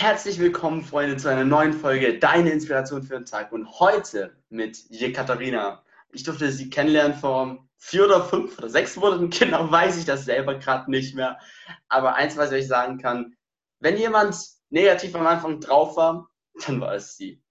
Herzlich willkommen, Freunde, zu einer neuen Folge Deine Inspiration für den Tag. Und heute mit Jekaterina. Ich durfte sie kennenlernen vor vier oder fünf oder sechs Monaten. Genau weiß ich das selber gerade nicht mehr. Aber eins, was ich euch sagen kann, wenn jemand negativ am Anfang drauf war, dann war es sie.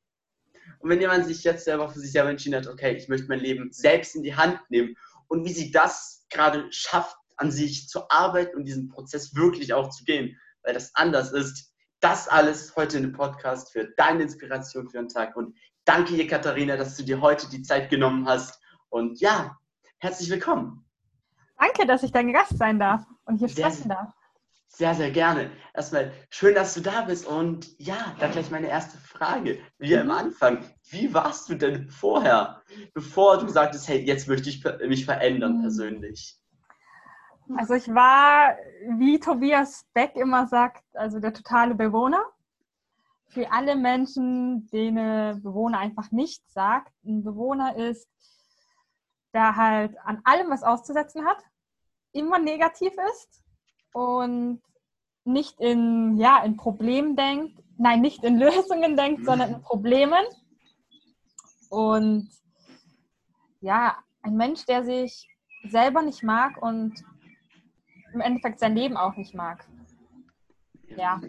Und wenn jemand sich jetzt selber für sich selber entschieden hat, okay, ich möchte mein Leben selbst in die Hand nehmen und wie sie das gerade schafft, an sich zu arbeiten und diesen Prozess wirklich auch zu gehen, weil das anders ist. Das alles heute in dem Podcast für deine Inspiration für den Tag. Und danke, Katharina, dass du dir heute die Zeit genommen hast. Und ja, herzlich willkommen. Danke, dass ich dein Gast sein darf und hier sprechen darf. Sehr, sehr gerne. Erstmal schön, dass du da bist. Und ja, dann gleich meine erste Frage. Wie mhm. am Anfang. Wie warst du denn vorher, bevor du sagtest, hey, jetzt möchte ich mich verändern mhm. persönlich? Also ich war, wie Tobias Beck immer sagt, also der totale Bewohner. Für alle Menschen, denen Bewohner einfach nicht sagt. Ein Bewohner ist, der halt an allem was auszusetzen hat, immer negativ ist und nicht in, ja, in Problemen denkt, nein, nicht in Lösungen denkt, sondern in Problemen. Und ja, ein Mensch, der sich selber nicht mag und im Endeffekt sein Leben auch nicht mag. Ja.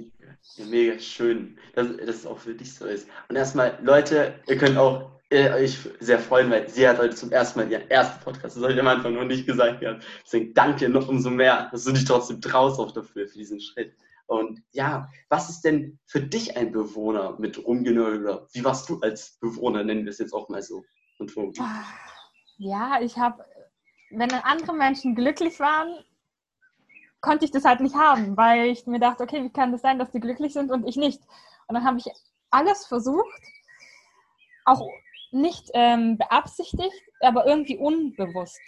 ja mega schön, dass, dass es auch für dich so ist. Und erstmal, Leute, ihr könnt auch äh, euch sehr freuen, weil sie hat heute zum ersten Mal ihren ersten Podcast, das habe ich am Anfang noch nicht gesagt gehabt. Deswegen danke noch umso mehr, dass du dich trotzdem traust auch dafür, für diesen Schritt. Und ja, was ist denn für dich ein Bewohner mit Rumgenöl oder wie warst du als Bewohner, nennen wir es jetzt auch mal so? Und wo? Ja, ich habe, wenn andere Menschen glücklich waren, konnte ich das halt nicht haben, weil ich mir dachte, okay, wie kann das sein, dass die glücklich sind und ich nicht? Und dann habe ich alles versucht, auch nicht ähm, beabsichtigt, aber irgendwie unbewusst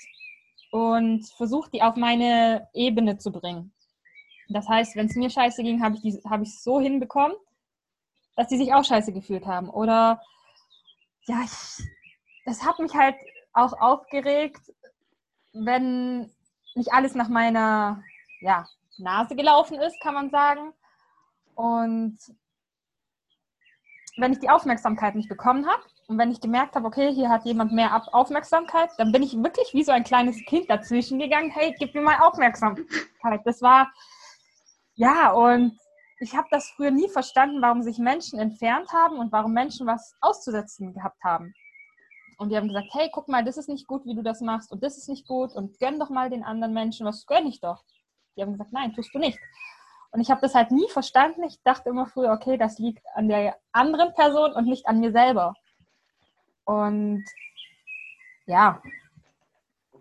und versucht, die auf meine Ebene zu bringen. Das heißt, wenn es mir scheiße ging, habe ich es hab so hinbekommen, dass die sich auch scheiße gefühlt haben. Oder ja, ich, das hat mich halt auch aufgeregt, wenn nicht alles nach meiner ja, Nase gelaufen ist, kann man sagen. Und wenn ich die Aufmerksamkeit nicht bekommen habe und wenn ich gemerkt habe, okay, hier hat jemand mehr Aufmerksamkeit, dann bin ich wirklich wie so ein kleines Kind dazwischen gegangen, hey, gib mir mal Aufmerksamkeit. Das war, ja, und ich habe das früher nie verstanden, warum sich Menschen entfernt haben und warum Menschen was auszusetzen gehabt haben. Und die haben gesagt, hey, guck mal, das ist nicht gut, wie du das machst und das ist nicht gut und gönn doch mal den anderen Menschen, was gönn ich doch. Die haben gesagt, nein, tust du nicht. Und ich habe das halt nie verstanden. Ich dachte immer früher, okay, das liegt an der anderen Person und nicht an mir selber. Und ja.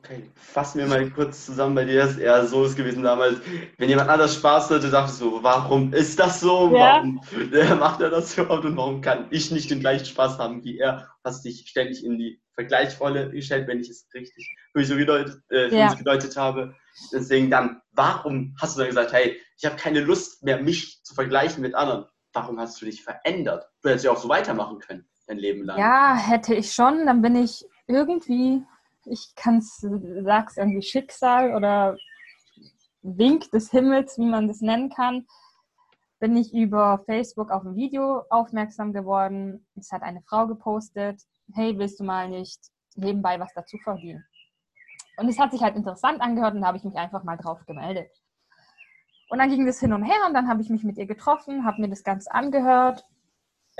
Okay, fassen wir mal kurz zusammen. Bei dir ist eher so ist gewesen damals, wenn jemand anders Spaß hatte, dachtest du, warum ist das so? Ja. Warum macht er das überhaupt und warum kann ich nicht den gleichen Spaß haben wie er? Hast dich ständig in die Vergleichsrolle gestellt, wenn ich es richtig für so gedeutet, äh, ja. gedeutet habe. Deswegen dann, warum hast du dann gesagt, hey, ich habe keine Lust mehr, mich zu vergleichen mit anderen? Warum hast du dich verändert? Du hättest ja auch so weitermachen können, dein Leben lang. Ja, hätte ich schon. Dann bin ich irgendwie, ich kann es, sag's irgendwie Schicksal oder Wink des Himmels, wie man das nennen kann, bin ich über Facebook auf ein Video aufmerksam geworden. Es hat eine Frau gepostet, hey, willst du mal nicht nebenbei was dazu verdienen? Und es hat sich halt interessant angehört und da habe ich mich einfach mal drauf gemeldet. Und dann ging das hin und her und dann habe ich mich mit ihr getroffen, habe mir das Ganze angehört,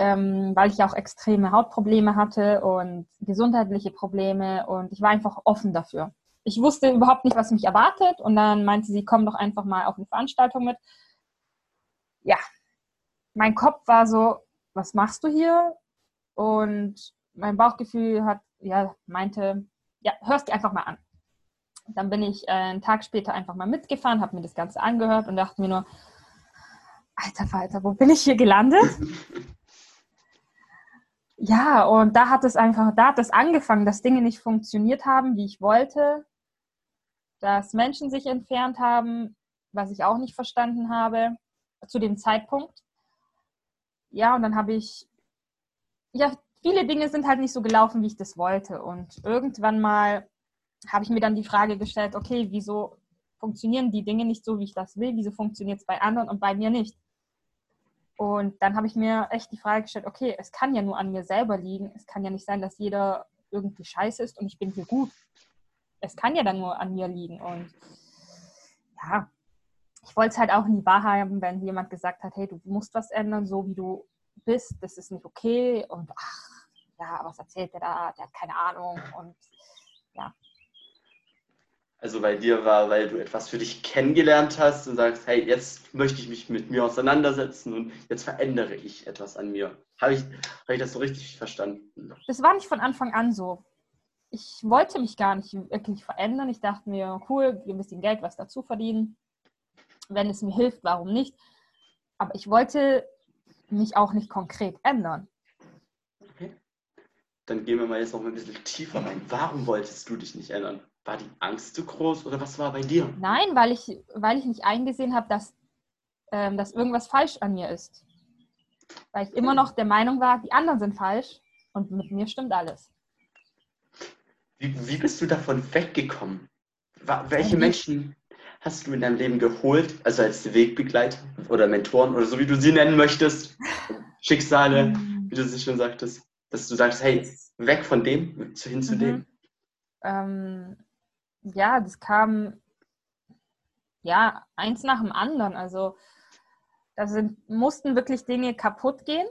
ähm, weil ich auch extreme Hautprobleme hatte und gesundheitliche Probleme und ich war einfach offen dafür. Ich wusste überhaupt nicht, was mich erwartet und dann meinte sie, komm doch einfach mal auf eine Veranstaltung mit. Ja, mein Kopf war so, was machst du hier? Und mein Bauchgefühl hat, ja, meinte, ja, hörst dir einfach mal an. Dann bin ich äh, einen Tag später einfach mal mitgefahren, habe mir das Ganze angehört und dachte mir nur, alter Falter, wo bin ich hier gelandet? ja, und da hat es einfach, da hat es angefangen, dass Dinge nicht funktioniert haben, wie ich wollte, dass Menschen sich entfernt haben, was ich auch nicht verstanden habe, zu dem Zeitpunkt. Ja, und dann habe ich ja viele Dinge sind halt nicht so gelaufen, wie ich das wollte. Und irgendwann mal habe ich mir dann die Frage gestellt, okay, wieso funktionieren die Dinge nicht so, wie ich das will? Wieso funktioniert es bei anderen und bei mir nicht? Und dann habe ich mir echt die Frage gestellt, okay, es kann ja nur an mir selber liegen. Es kann ja nicht sein, dass jeder irgendwie scheiße ist und ich bin hier gut. Es kann ja dann nur an mir liegen. Und ja, ich wollte es halt auch nie wahrhaben, wenn jemand gesagt hat, hey, du musst was ändern, so wie du bist, das ist nicht okay. Und ach, ja, was erzählt der da? Der hat keine Ahnung. Und ja, also bei dir war, weil du etwas für dich kennengelernt hast und sagst, hey, jetzt möchte ich mich mit mir auseinandersetzen und jetzt verändere ich etwas an mir. Habe ich, habe ich das so richtig verstanden? Das war nicht von Anfang an so. Ich wollte mich gar nicht wirklich verändern. Ich dachte mir, cool, ein bisschen Geld, was dazu verdienen. Wenn es mir hilft, warum nicht? Aber ich wollte mich auch nicht konkret ändern. Dann gehen wir mal jetzt noch ein bisschen tiefer rein. Warum wolltest du dich nicht ändern? War die Angst zu groß oder was war bei dir? Nein, weil ich, weil ich nicht eingesehen habe, dass, ähm, dass irgendwas falsch an mir ist. Weil ich immer noch der Meinung war, die anderen sind falsch und mit mir stimmt alles. Wie, wie bist du davon weggekommen? Welche Menschen hast du in deinem Leben geholt, also als Wegbegleiter oder Mentoren oder so wie du sie nennen möchtest, Schicksale, mhm. wie du sie schon sagtest, dass du sagst, hey, weg von dem hin zu mhm. dem? Ähm, ja, das kam ja eins nach dem anderen. Also da sind, mussten wirklich Dinge kaputt gehen.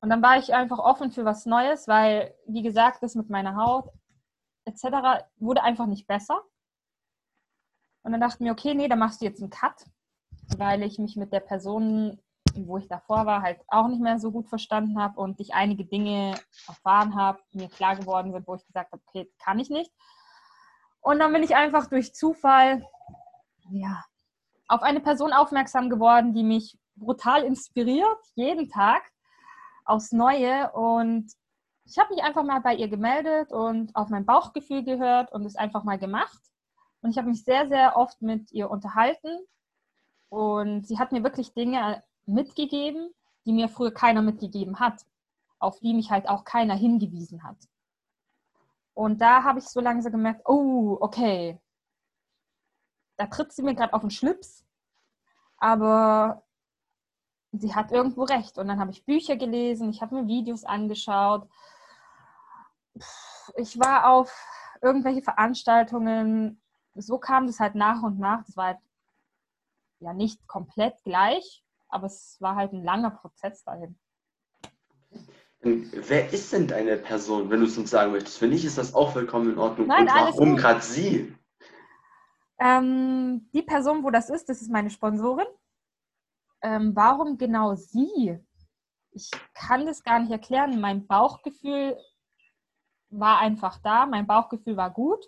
Und dann war ich einfach offen für was Neues, weil, wie gesagt, das mit meiner Haut etc. wurde einfach nicht besser. Und dann dachte ich mir, okay, nee, da machst du jetzt einen Cut, weil ich mich mit der Person, wo ich davor war, halt auch nicht mehr so gut verstanden habe und ich einige Dinge erfahren habe, mir klar geworden sind, wo ich gesagt habe, okay, kann ich nicht. Und dann bin ich einfach durch Zufall ja, auf eine Person aufmerksam geworden, die mich brutal inspiriert, jeden Tag aufs Neue. Und ich habe mich einfach mal bei ihr gemeldet und auf mein Bauchgefühl gehört und es einfach mal gemacht. Und ich habe mich sehr, sehr oft mit ihr unterhalten. Und sie hat mir wirklich Dinge mitgegeben, die mir früher keiner mitgegeben hat, auf die mich halt auch keiner hingewiesen hat. Und da habe ich so langsam gemerkt, oh, okay, da tritt sie mir gerade auf den Schlips, aber sie hat irgendwo recht. Und dann habe ich Bücher gelesen, ich habe mir Videos angeschaut. Ich war auf irgendwelche Veranstaltungen. So kam das halt nach und nach. Das war halt ja nicht komplett gleich, aber es war halt ein langer Prozess dahin. Wer ist denn deine Person, wenn du es uns sagen möchtest? Für mich ist das auch vollkommen in Ordnung. Nein, Und warum gerade sie? Ähm, die Person, wo das ist, das ist meine Sponsorin. Ähm, warum genau sie? Ich kann das gar nicht erklären. Mein Bauchgefühl war einfach da. Mein Bauchgefühl war gut.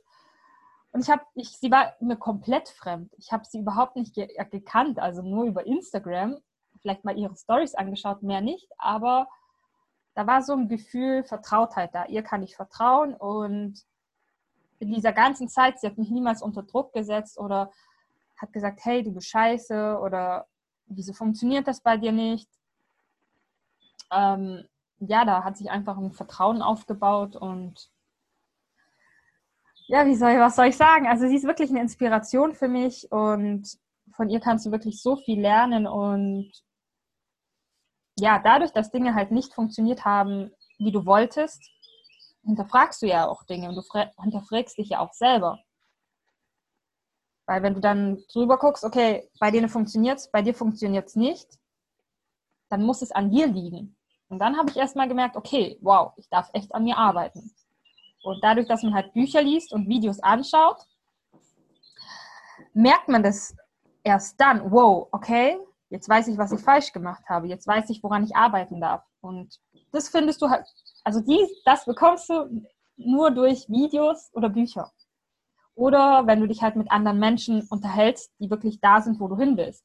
Und ich habe, ich, sie war mir komplett fremd. Ich habe sie überhaupt nicht ge gekannt, also nur über Instagram. Vielleicht mal ihre Stories angeschaut, mehr nicht. Aber da war so ein Gefühl Vertrautheit da. Ihr kann ich vertrauen und in dieser ganzen Zeit, sie hat mich niemals unter Druck gesetzt oder hat gesagt, hey, du bist scheiße oder wieso funktioniert das bei dir nicht? Ähm, ja, da hat sich einfach ein Vertrauen aufgebaut und ja, wie soll, was soll ich sagen? Also sie ist wirklich eine Inspiration für mich und von ihr kannst du wirklich so viel lernen und ja, dadurch, dass Dinge halt nicht funktioniert haben, wie du wolltest, hinterfragst du ja auch Dinge und du hinterfragst dich ja auch selber. Weil wenn du dann drüber guckst, okay, bei denen funktioniert es, bei dir funktioniert es nicht, dann muss es an dir liegen. Und dann habe ich erstmal gemerkt, okay, wow, ich darf echt an mir arbeiten. Und dadurch, dass man halt Bücher liest und Videos anschaut, merkt man das erst dann, wow, okay, Jetzt weiß ich, was ich falsch gemacht habe. Jetzt weiß ich, woran ich arbeiten darf. Und das findest du halt, also die, das bekommst du nur durch Videos oder Bücher. Oder wenn du dich halt mit anderen Menschen unterhältst, die wirklich da sind, wo du hin willst.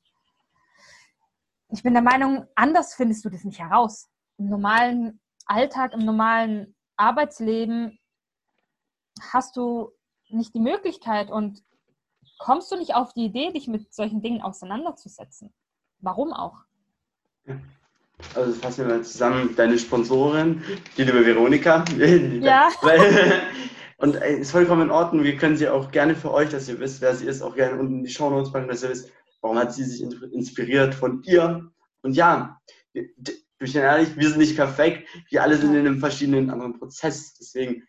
Ich bin der Meinung, anders findest du das nicht heraus. Im normalen Alltag, im normalen Arbeitsleben hast du nicht die Möglichkeit und kommst du nicht auf die Idee, dich mit solchen Dingen auseinanderzusetzen. Warum auch? Also fassen wir mal zusammen, deine Sponsorin, die liebe Veronika. Ja. Und es ist vollkommen in Ordnung. Wir können sie auch gerne für euch, dass ihr wisst, wer sie ist, auch gerne unten in die Show Notes packen, dass ihr wisst, warum hat sie sich inspiriert von ihr Und ja, ich bin ehrlich, wir sind nicht perfekt, wir alle sind in einem verschiedenen anderen Prozess. Deswegen,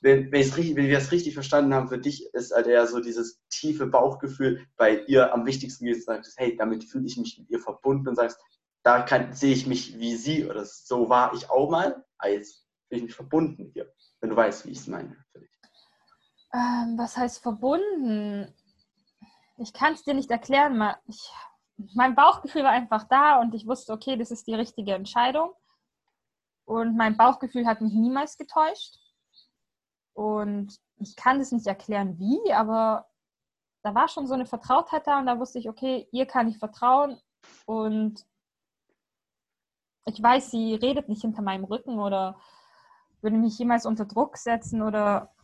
wenn, wenn, richtig, wenn wir das richtig verstanden haben, für dich ist halt eher so dieses tiefe Bauchgefühl bei ihr am wichtigsten gewesen, sagst, hey, damit fühle ich mich mit ihr verbunden und sagst, da kann, sehe ich mich wie sie oder so war ich auch mal, aber jetzt bin ich mich verbunden mit ihr, wenn du weißt, wie ich es meine. Ähm, was heißt verbunden? Ich kann es dir nicht erklären. Ich, mein Bauchgefühl war einfach da und ich wusste, okay, das ist die richtige Entscheidung. Und mein Bauchgefühl hat mich niemals getäuscht. Und ich kann es nicht erklären, wie, aber da war schon so eine Vertrautheit da und da wusste ich, okay, ihr kann ich vertrauen und ich weiß, sie redet nicht hinter meinem Rücken oder würde mich jemals unter Druck setzen oder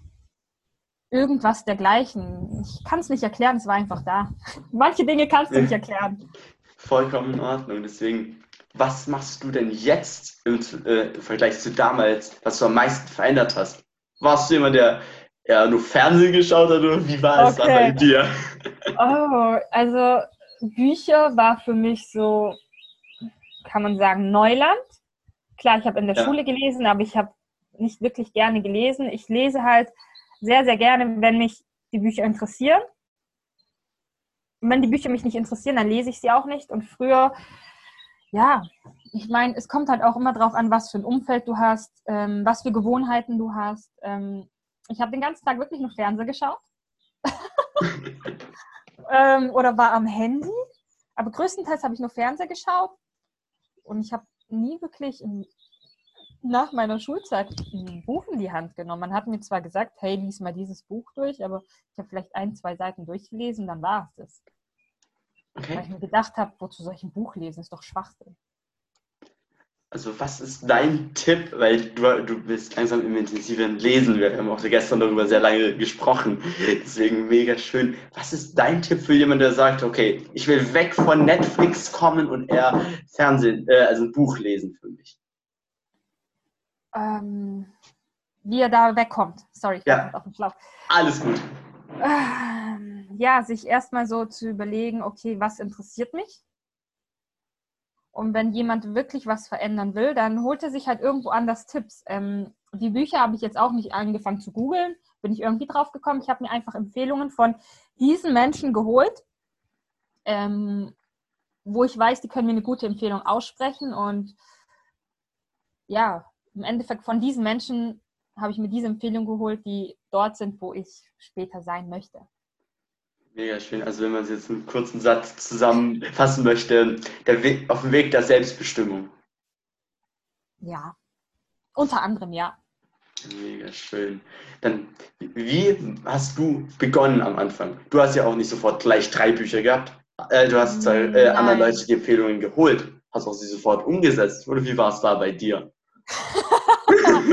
irgendwas dergleichen. Ich kann es nicht erklären, es war einfach da. Manche Dinge kannst du nicht erklären. Vollkommen in Ordnung. Deswegen, was machst du denn jetzt im, äh, im Vergleich zu damals, was du am meisten verändert hast? Warst du jemand, der ja, nur Fernsehen geschaut hat oder wie war es okay. da bei dir? Oh, also Bücher war für mich so, kann man sagen, Neuland. Klar, ich habe in der ja. Schule gelesen, aber ich habe nicht wirklich gerne gelesen. Ich lese halt sehr, sehr gerne, wenn mich die Bücher interessieren. Und wenn die Bücher mich nicht interessieren, dann lese ich sie auch nicht. Und früher, ja, ich meine, es kommt halt auch immer darauf an, was für ein Umfeld du hast, ähm, was für Gewohnheiten du hast. Ähm, ich habe den ganzen Tag wirklich nur Fernseher geschaut. ähm, oder war am Handy. Aber größtenteils habe ich nur Fernseher geschaut. Und ich habe nie wirklich nach meiner Schulzeit ein Buch in die Hand genommen. Man hat mir zwar gesagt, hey, lies mal dieses Buch durch, aber ich habe vielleicht ein, zwei Seiten durchgelesen, dann war es das. Okay. Weil ich mir gedacht habe, wozu soll ich ein Buch lesen? Ist doch Schwachsinn. Also was ist dein Tipp, weil du, du bist langsam im intensiven Lesen, wir haben auch gestern darüber sehr lange gesprochen, deswegen mega schön. Was ist dein Tipp für jemanden, der sagt, okay, ich will weg von Netflix kommen und eher Fernsehen, äh, also ein Buch lesen für mich? ähm, wie er da wegkommt. Sorry, ich ja. auf den Schlauch. Alles gut. Ähm, ja, sich erstmal so zu überlegen, okay, was interessiert mich? Und wenn jemand wirklich was verändern will, dann holt er sich halt irgendwo anders Tipps. Ähm, die Bücher habe ich jetzt auch nicht angefangen zu googeln, bin ich irgendwie drauf gekommen. Ich habe mir einfach Empfehlungen von diesen Menschen geholt, ähm, wo ich weiß, die können mir eine gute Empfehlung aussprechen. Und ja, im Endeffekt von diesen Menschen habe ich mir diese Empfehlung geholt, die dort sind, wo ich später sein möchte. Mega schön. Also wenn man es jetzt einen kurzen Satz zusammenfassen möchte, der Weg, auf dem Weg der Selbstbestimmung. Ja, unter anderem ja. Mega schön. Dann, wie hast du begonnen am Anfang? Du hast ja auch nicht sofort gleich drei Bücher gehabt. Äh, du hast äh, anderen Leute die Empfehlungen geholt, hast auch sie sofort umgesetzt. Oder wie war es da bei dir?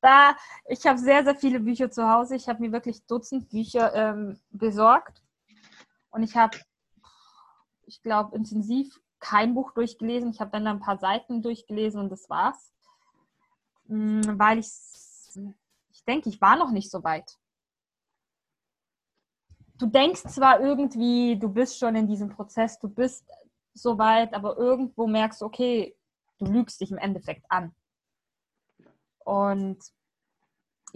da, ich habe sehr, sehr viele Bücher zu Hause. Ich habe mir wirklich Dutzend Bücher ähm, besorgt. Und ich habe, ich glaube, intensiv kein Buch durchgelesen. Ich habe dann ein paar Seiten durchgelesen und das war's. Hm, weil ich, ich denke, ich war noch nicht so weit. Du denkst zwar irgendwie, du bist schon in diesem Prozess, du bist so weit, aber irgendwo merkst du, okay, du lügst dich im Endeffekt an. Und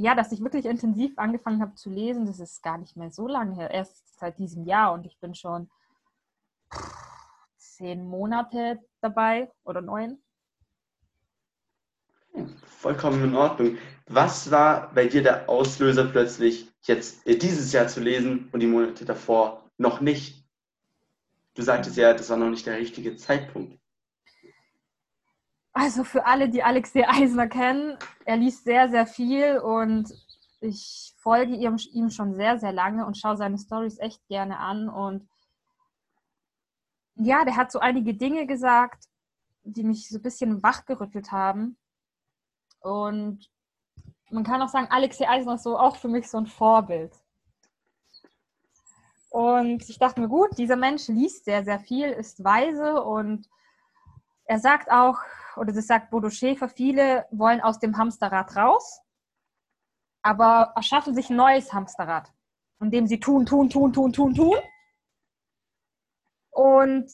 ja, dass ich wirklich intensiv angefangen habe zu lesen, das ist gar nicht mehr so lange her, erst seit diesem Jahr und ich bin schon zehn Monate dabei oder neun. Vollkommen in Ordnung. Was war bei dir der Auslöser plötzlich, jetzt dieses Jahr zu lesen und die Monate davor noch nicht? Du sagtest ja, das war noch nicht der richtige Zeitpunkt. Also für alle, die Alexei Eisner kennen, er liest sehr, sehr viel und ich folge ihm, ihm schon sehr, sehr lange und schaue seine Stories echt gerne an. Und ja, der hat so einige Dinge gesagt, die mich so ein bisschen wachgerüttelt haben. Und man kann auch sagen, Alexei Eisner ist so auch für mich so ein Vorbild. Und ich dachte mir, gut, dieser Mensch liest sehr, sehr viel, ist weise und er sagt auch, oder das sagt Bodo Schäfer, viele wollen aus dem Hamsterrad raus, aber erschaffen sich ein neues Hamsterrad, indem sie tun, tun, tun, tun, tun, tun. Und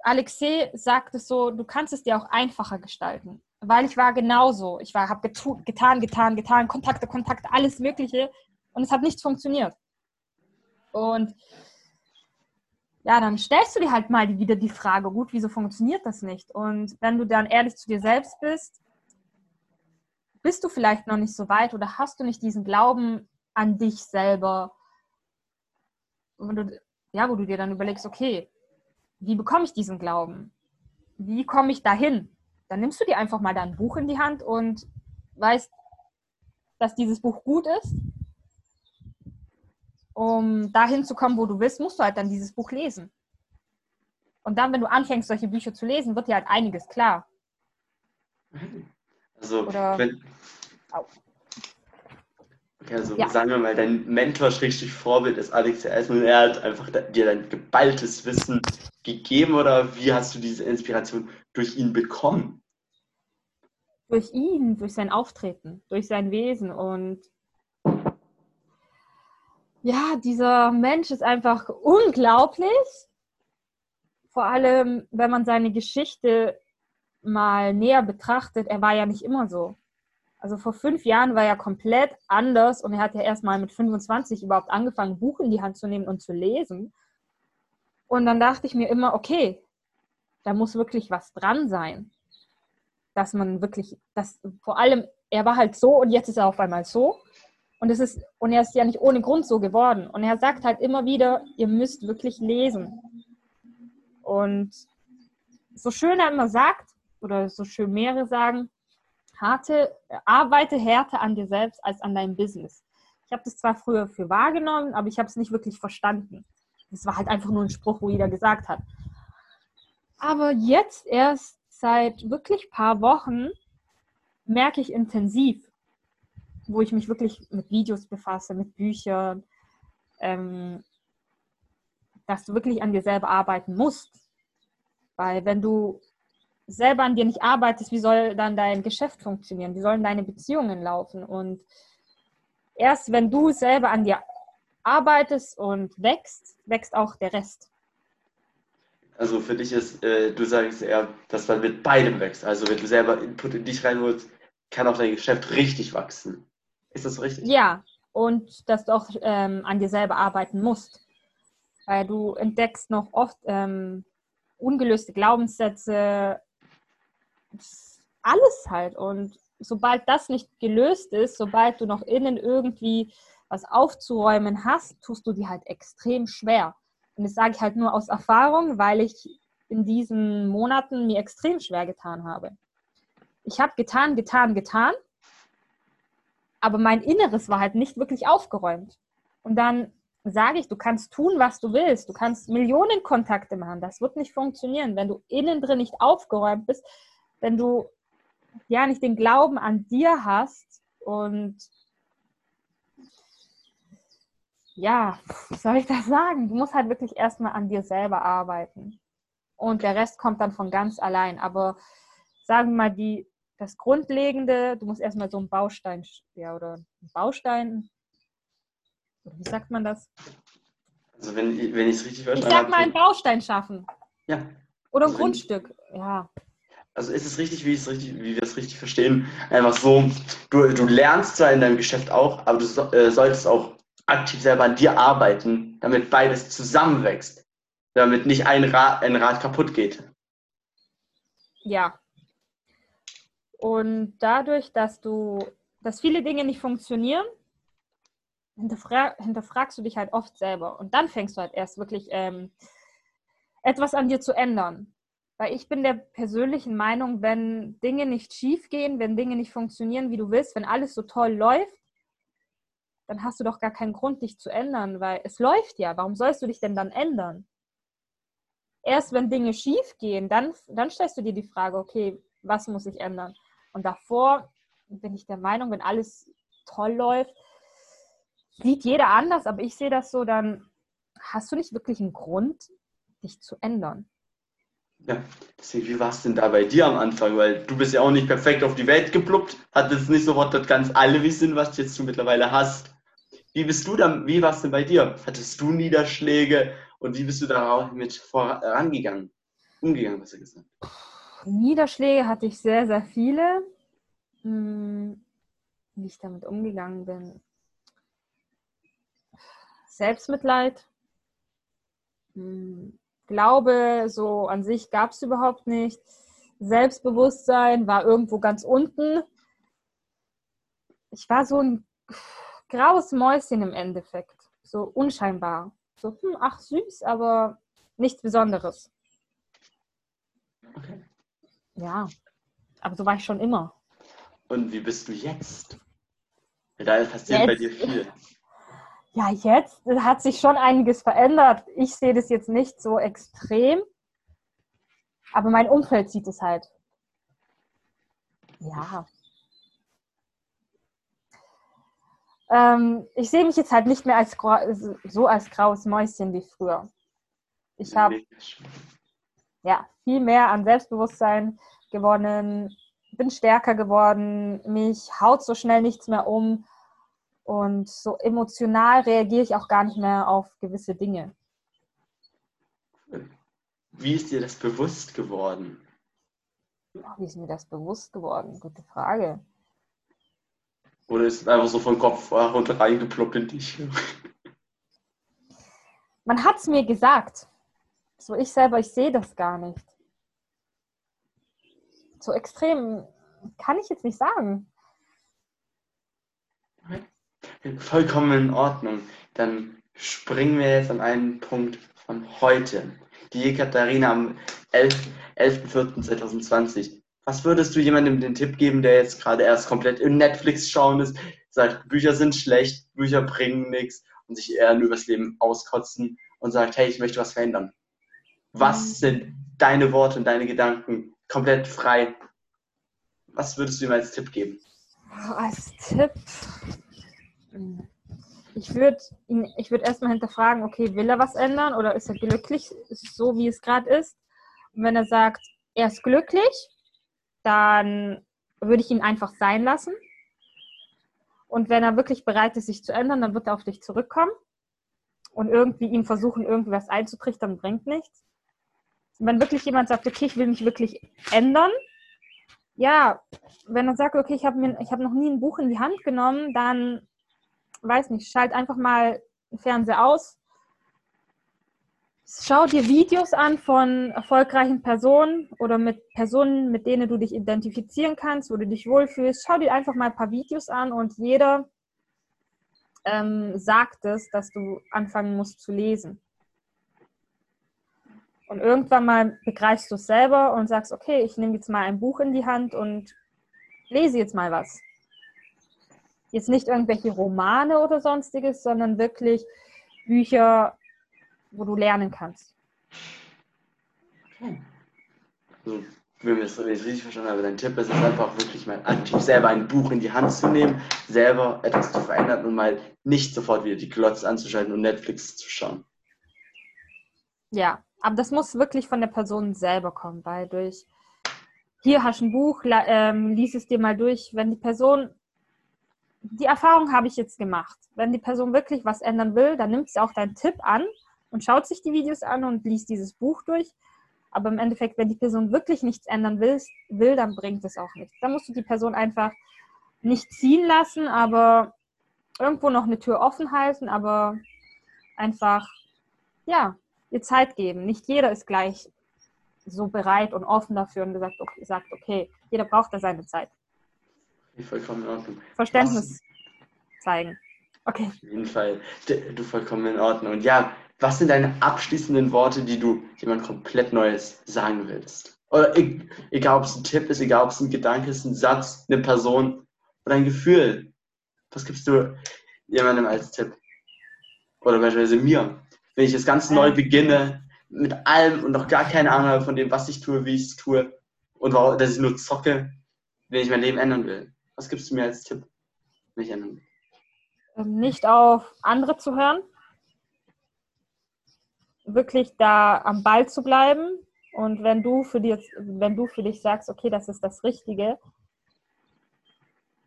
Alexei sagt es so, du kannst es dir auch einfacher gestalten. Weil ich war genauso. Ich habe getan, getan, getan, Kontakte, Kontakte, alles Mögliche. Und es hat nichts funktioniert. Und ja, dann stellst du dir halt mal wieder die Frage, gut, wieso funktioniert das nicht? Und wenn du dann ehrlich zu dir selbst bist, bist du vielleicht noch nicht so weit oder hast du nicht diesen Glauben an dich selber, wo du, ja, wo du dir dann überlegst, okay, wie bekomme ich diesen Glauben? Wie komme ich dahin? Dann nimmst du dir einfach mal dein Buch in die Hand und weißt, dass dieses Buch gut ist um dahin zu kommen, wo du willst, musst du halt dann dieses Buch lesen. Und dann, wenn du anfängst, solche Bücher zu lesen, wird dir halt einiges klar. Also, Oder, wenn, okay, also ja. sagen wir mal, dein Mentor, Schrägstrich Vorbild ist Alex Eismann. Er hat einfach dir dein geballtes Wissen gegeben oder wie hast du diese Inspiration durch ihn bekommen? Durch ihn, durch sein Auftreten, durch sein Wesen und ja, dieser Mensch ist einfach unglaublich. Vor allem, wenn man seine Geschichte mal näher betrachtet, er war ja nicht immer so. Also vor fünf Jahren war er komplett anders und er hat ja erst mal mit 25 überhaupt angefangen, Buch in die Hand zu nehmen und zu lesen. Und dann dachte ich mir immer, okay, da muss wirklich was dran sein. Dass man wirklich, dass vor allem, er war halt so und jetzt ist er auf einmal so. Und, es ist, und er ist ja nicht ohne Grund so geworden. Und er sagt halt immer wieder, ihr müsst wirklich lesen. Und so schön er immer sagt, oder so schön mehrere sagen, harte, arbeite härter an dir selbst als an deinem Business. Ich habe das zwar früher für wahrgenommen, aber ich habe es nicht wirklich verstanden. Das war halt einfach nur ein Spruch, wo jeder gesagt hat. Aber jetzt erst seit wirklich paar Wochen merke ich intensiv, wo ich mich wirklich mit Videos befasse, mit Büchern, ähm, dass du wirklich an dir selber arbeiten musst. Weil wenn du selber an dir nicht arbeitest, wie soll dann dein Geschäft funktionieren? Wie sollen deine Beziehungen laufen? Und erst wenn du selber an dir arbeitest und wächst, wächst auch der Rest. Also für dich ist, äh, du sagst eher, dass man mit beidem wächst. Also wenn du selber Input in dich reinholst, kann auch dein Geschäft richtig wachsen. Ist das richtig? Ja, und dass du auch ähm, an dir selber arbeiten musst. Weil du entdeckst noch oft ähm, ungelöste Glaubenssätze, alles halt. Und sobald das nicht gelöst ist, sobald du noch innen irgendwie was aufzuräumen hast, tust du dir halt extrem schwer. Und das sage ich halt nur aus Erfahrung, weil ich in diesen Monaten mir extrem schwer getan habe. Ich habe getan, getan, getan aber mein Inneres war halt nicht wirklich aufgeräumt. Und dann sage ich, du kannst tun, was du willst. Du kannst Millionen Kontakte machen. Das wird nicht funktionieren, wenn du innen drin nicht aufgeräumt bist, wenn du ja nicht den Glauben an dir hast und ja, wie soll ich das sagen? Du musst halt wirklich erstmal an dir selber arbeiten. Und der Rest kommt dann von ganz allein. Aber sagen wir mal, die das Grundlegende, du musst erstmal so einen Baustein, ja, oder einen Baustein, wie sagt man das? Also wenn, wenn ich es richtig verstanden habe. Ich sag mal einen Baustein schaffen. Ja. Oder ein also Grundstück, ja. Also ist es richtig, wie, richtig, wie wir es richtig verstehen, einfach so, du, du lernst zwar in deinem Geschäft auch, aber du äh, solltest auch aktiv selber an dir arbeiten, damit beides zusammenwächst, damit nicht ein Rad, ein Rad kaputt geht. Ja, und dadurch, dass du, dass viele Dinge nicht funktionieren, hinterfrag, hinterfragst du dich halt oft selber. Und dann fängst du halt erst wirklich ähm, etwas an dir zu ändern. Weil ich bin der persönlichen Meinung, wenn Dinge nicht schief gehen, wenn Dinge nicht funktionieren, wie du willst, wenn alles so toll läuft, dann hast du doch gar keinen Grund, dich zu ändern, weil es läuft ja. Warum sollst du dich denn dann ändern? Erst wenn Dinge schief gehen, dann, dann stellst du dir die Frage, okay, was muss ich ändern? Und davor bin ich der Meinung, wenn alles toll läuft, sieht jeder anders, aber ich sehe das so, dann hast du nicht wirklich einen Grund, dich zu ändern. Ja, deswegen, wie war es denn da bei dir am Anfang? Weil du bist ja auch nicht perfekt auf die Welt gepluppt, hattest nicht sofort das ganz alle Wissen, was jetzt du mittlerweile hast. Wie bist du dann, wie war es denn bei dir? Hattest du Niederschläge und wie bist du darauf mit vorangegangen? umgegangen, besser gesagt? Niederschläge hatte ich sehr, sehr viele. Hm, wie ich damit umgegangen bin. Selbstmitleid. Hm, Glaube so an sich gab es überhaupt nicht. Selbstbewusstsein war irgendwo ganz unten. Ich war so ein graues Mäuschen im Endeffekt. So unscheinbar. So, hm, ach süß, aber nichts Besonderes. Okay. Ja, aber so war ich schon immer. Und wie bist du jetzt? Da passiert jetzt, bei dir viel. Ja, jetzt hat sich schon einiges verändert. Ich sehe das jetzt nicht so extrem, aber mein Umfeld sieht es halt. Ja. Ähm, ich sehe mich jetzt halt nicht mehr als so als graues Mäuschen wie früher. Ich habe ja viel mehr an Selbstbewusstsein gewonnen, bin stärker geworden, mich haut so schnell nichts mehr um und so emotional reagiere ich auch gar nicht mehr auf gewisse Dinge. Wie ist dir das bewusst geworden? Wie ist mir das bewusst geworden? Gute Frage. Oder ist es einfach so von Kopf runter reingeploppt in dich? Man hat es mir gesagt. So ich selber, ich sehe das gar nicht. So extrem kann ich jetzt nicht sagen. Vollkommen in Ordnung. Dann springen wir jetzt an einen Punkt von heute. Die Katharina am 11.04.2020. 11. Was würdest du jemandem den Tipp geben, der jetzt gerade erst komplett in Netflix schauen ist, sagt, Bücher sind schlecht, Bücher bringen nichts und sich eher nur übers Leben auskotzen und sagt, hey, ich möchte was verändern? Was mhm. sind deine Worte und deine Gedanken komplett frei? Was würdest du ihm als Tipp geben? Als Tipp ich würde ihn, ich würde erstmal hinterfragen, okay, will er was ändern oder ist er glücklich, so wie es gerade ist? Und wenn er sagt, er ist glücklich, dann würde ich ihn einfach sein lassen. Und wenn er wirklich bereit ist, sich zu ändern, dann wird er auf dich zurückkommen und irgendwie ihm versuchen, irgendwas einzutrichtern, bringt nichts. Wenn wirklich jemand sagt, okay, ich will mich wirklich ändern, ja, wenn er sagt, okay, ich habe hab noch nie ein Buch in die Hand genommen, dann weiß nicht, schalt einfach mal den Fernseher aus. Schau dir Videos an von erfolgreichen Personen oder mit Personen, mit denen du dich identifizieren kannst, wo du dich wohlfühlst. Schau dir einfach mal ein paar Videos an und jeder ähm, sagt es, dass du anfangen musst zu lesen. Und irgendwann mal begreifst du es selber und sagst, okay, ich nehme jetzt mal ein Buch in die Hand und lese jetzt mal was. Jetzt nicht irgendwelche Romane oder sonstiges, sondern wirklich Bücher, wo du lernen kannst. Okay. Also, wenn ich es richtig verstanden habe, dein Tipp ist es einfach wirklich mal aktiv selber ein Buch in die Hand zu nehmen, selber etwas zu verändern und mal nicht sofort wieder die Glotze anzuschalten und Netflix zu schauen. Ja, aber das muss wirklich von der Person selber kommen, weil durch hier hast du ein Buch, ähm, lies es dir mal durch. Wenn die Person die Erfahrung habe ich jetzt gemacht. Wenn die Person wirklich was ändern will, dann nimmt sie auch deinen Tipp an und schaut sich die Videos an und liest dieses Buch durch. Aber im Endeffekt, wenn die Person wirklich nichts ändern will, will dann bringt es auch nichts. Dann musst du die Person einfach nicht ziehen lassen, aber irgendwo noch eine Tür offen halten, aber einfach, ja, ihr Zeit geben. Nicht jeder ist gleich so bereit und offen dafür und gesagt, okay, sagt, okay, jeder braucht da seine Zeit. Vollkommen in Ordnung. Verständnis was? zeigen. Okay. Auf jeden Fall. Du vollkommen in Ordnung. Und ja, was sind deine abschließenden Worte, die du jemand komplett Neues sagen willst? Oder egal, ob es ein Tipp ist, egal, ob es ein Gedanke ist, ein Satz, eine Person oder ein Gefühl. Was gibst du jemandem als Tipp? Oder beispielsweise mir. Wenn ich das ganz neu beginne, mit allem und noch gar keine Ahnung habe von dem, was ich tue, wie ich es tue und dass ich nur zocke, wenn ich mein Leben ändern will. Was gibst du mir als Tipp? Ähm, nicht auf andere zu hören. Wirklich da am Ball zu bleiben. Und wenn du für dich, wenn du für dich sagst, okay, das ist das Richtige,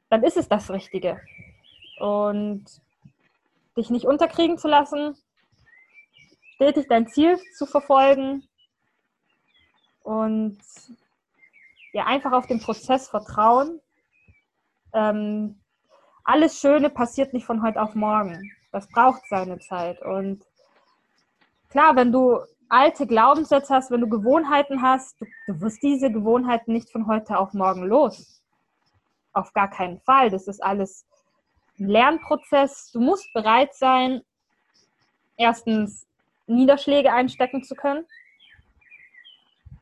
dann ist es das Richtige. Und dich nicht unterkriegen zu lassen, stetig dein Ziel zu verfolgen und ja, einfach auf den Prozess vertrauen. Ähm, alles Schöne passiert nicht von heute auf morgen. Das braucht seine Zeit. Und klar, wenn du alte Glaubenssätze hast, wenn du Gewohnheiten hast, du, du wirst diese Gewohnheiten nicht von heute auf morgen los. Auf gar keinen Fall. Das ist alles ein Lernprozess. Du musst bereit sein, erstens Niederschläge einstecken zu können,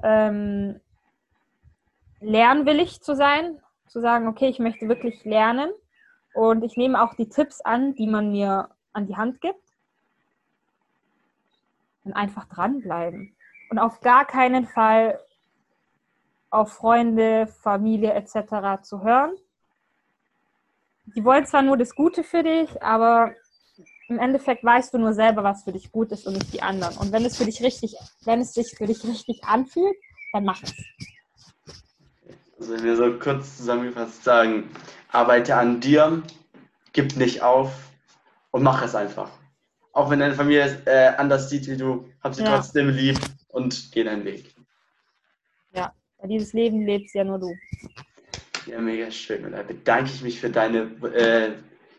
ähm, lernwillig zu sein, zu sagen, okay, ich möchte wirklich lernen und ich nehme auch die Tipps an, die man mir an die Hand gibt und einfach dranbleiben und auf gar keinen Fall auf Freunde, Familie etc. zu hören. Die wollen zwar nur das Gute für dich, aber im Endeffekt weißt du nur selber, was für dich gut ist und nicht die anderen. Und wenn es für dich richtig, wenn es sich für dich richtig anfühlt, dann mach es. Also wenn wir so kurz zusammengefasst sagen, arbeite an dir, gib nicht auf und mach es einfach. Auch wenn deine Familie es äh, anders sieht wie du, hab sie ja. trotzdem lieb und geh deinen Weg. Ja, weil dieses Leben lebst ja nur du. Ja, mega schön. Und da bedanke ich mich für deine äh,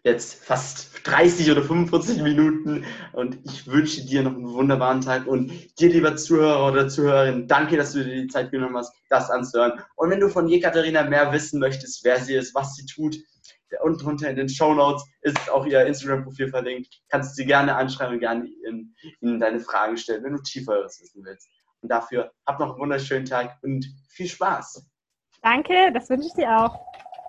jetzt fast 30 oder 45 Minuten und ich wünsche dir noch einen wunderbaren Tag und dir, lieber Zuhörer oder Zuhörerin, danke, dass du dir die Zeit genommen hast, das anzuhören. Und wenn du von Jekaterina mehr wissen möchtest, wer sie ist, was sie tut, unten drunter in den Show Notes ist auch ihr Instagram-Profil verlinkt. Kannst du sie gerne anschreiben und gerne ihnen, ihnen deine Fragen stellen, wenn du tieferes wissen willst. Und dafür hab noch einen wunderschönen Tag und viel Spaß. Danke, das wünsche ich dir auch.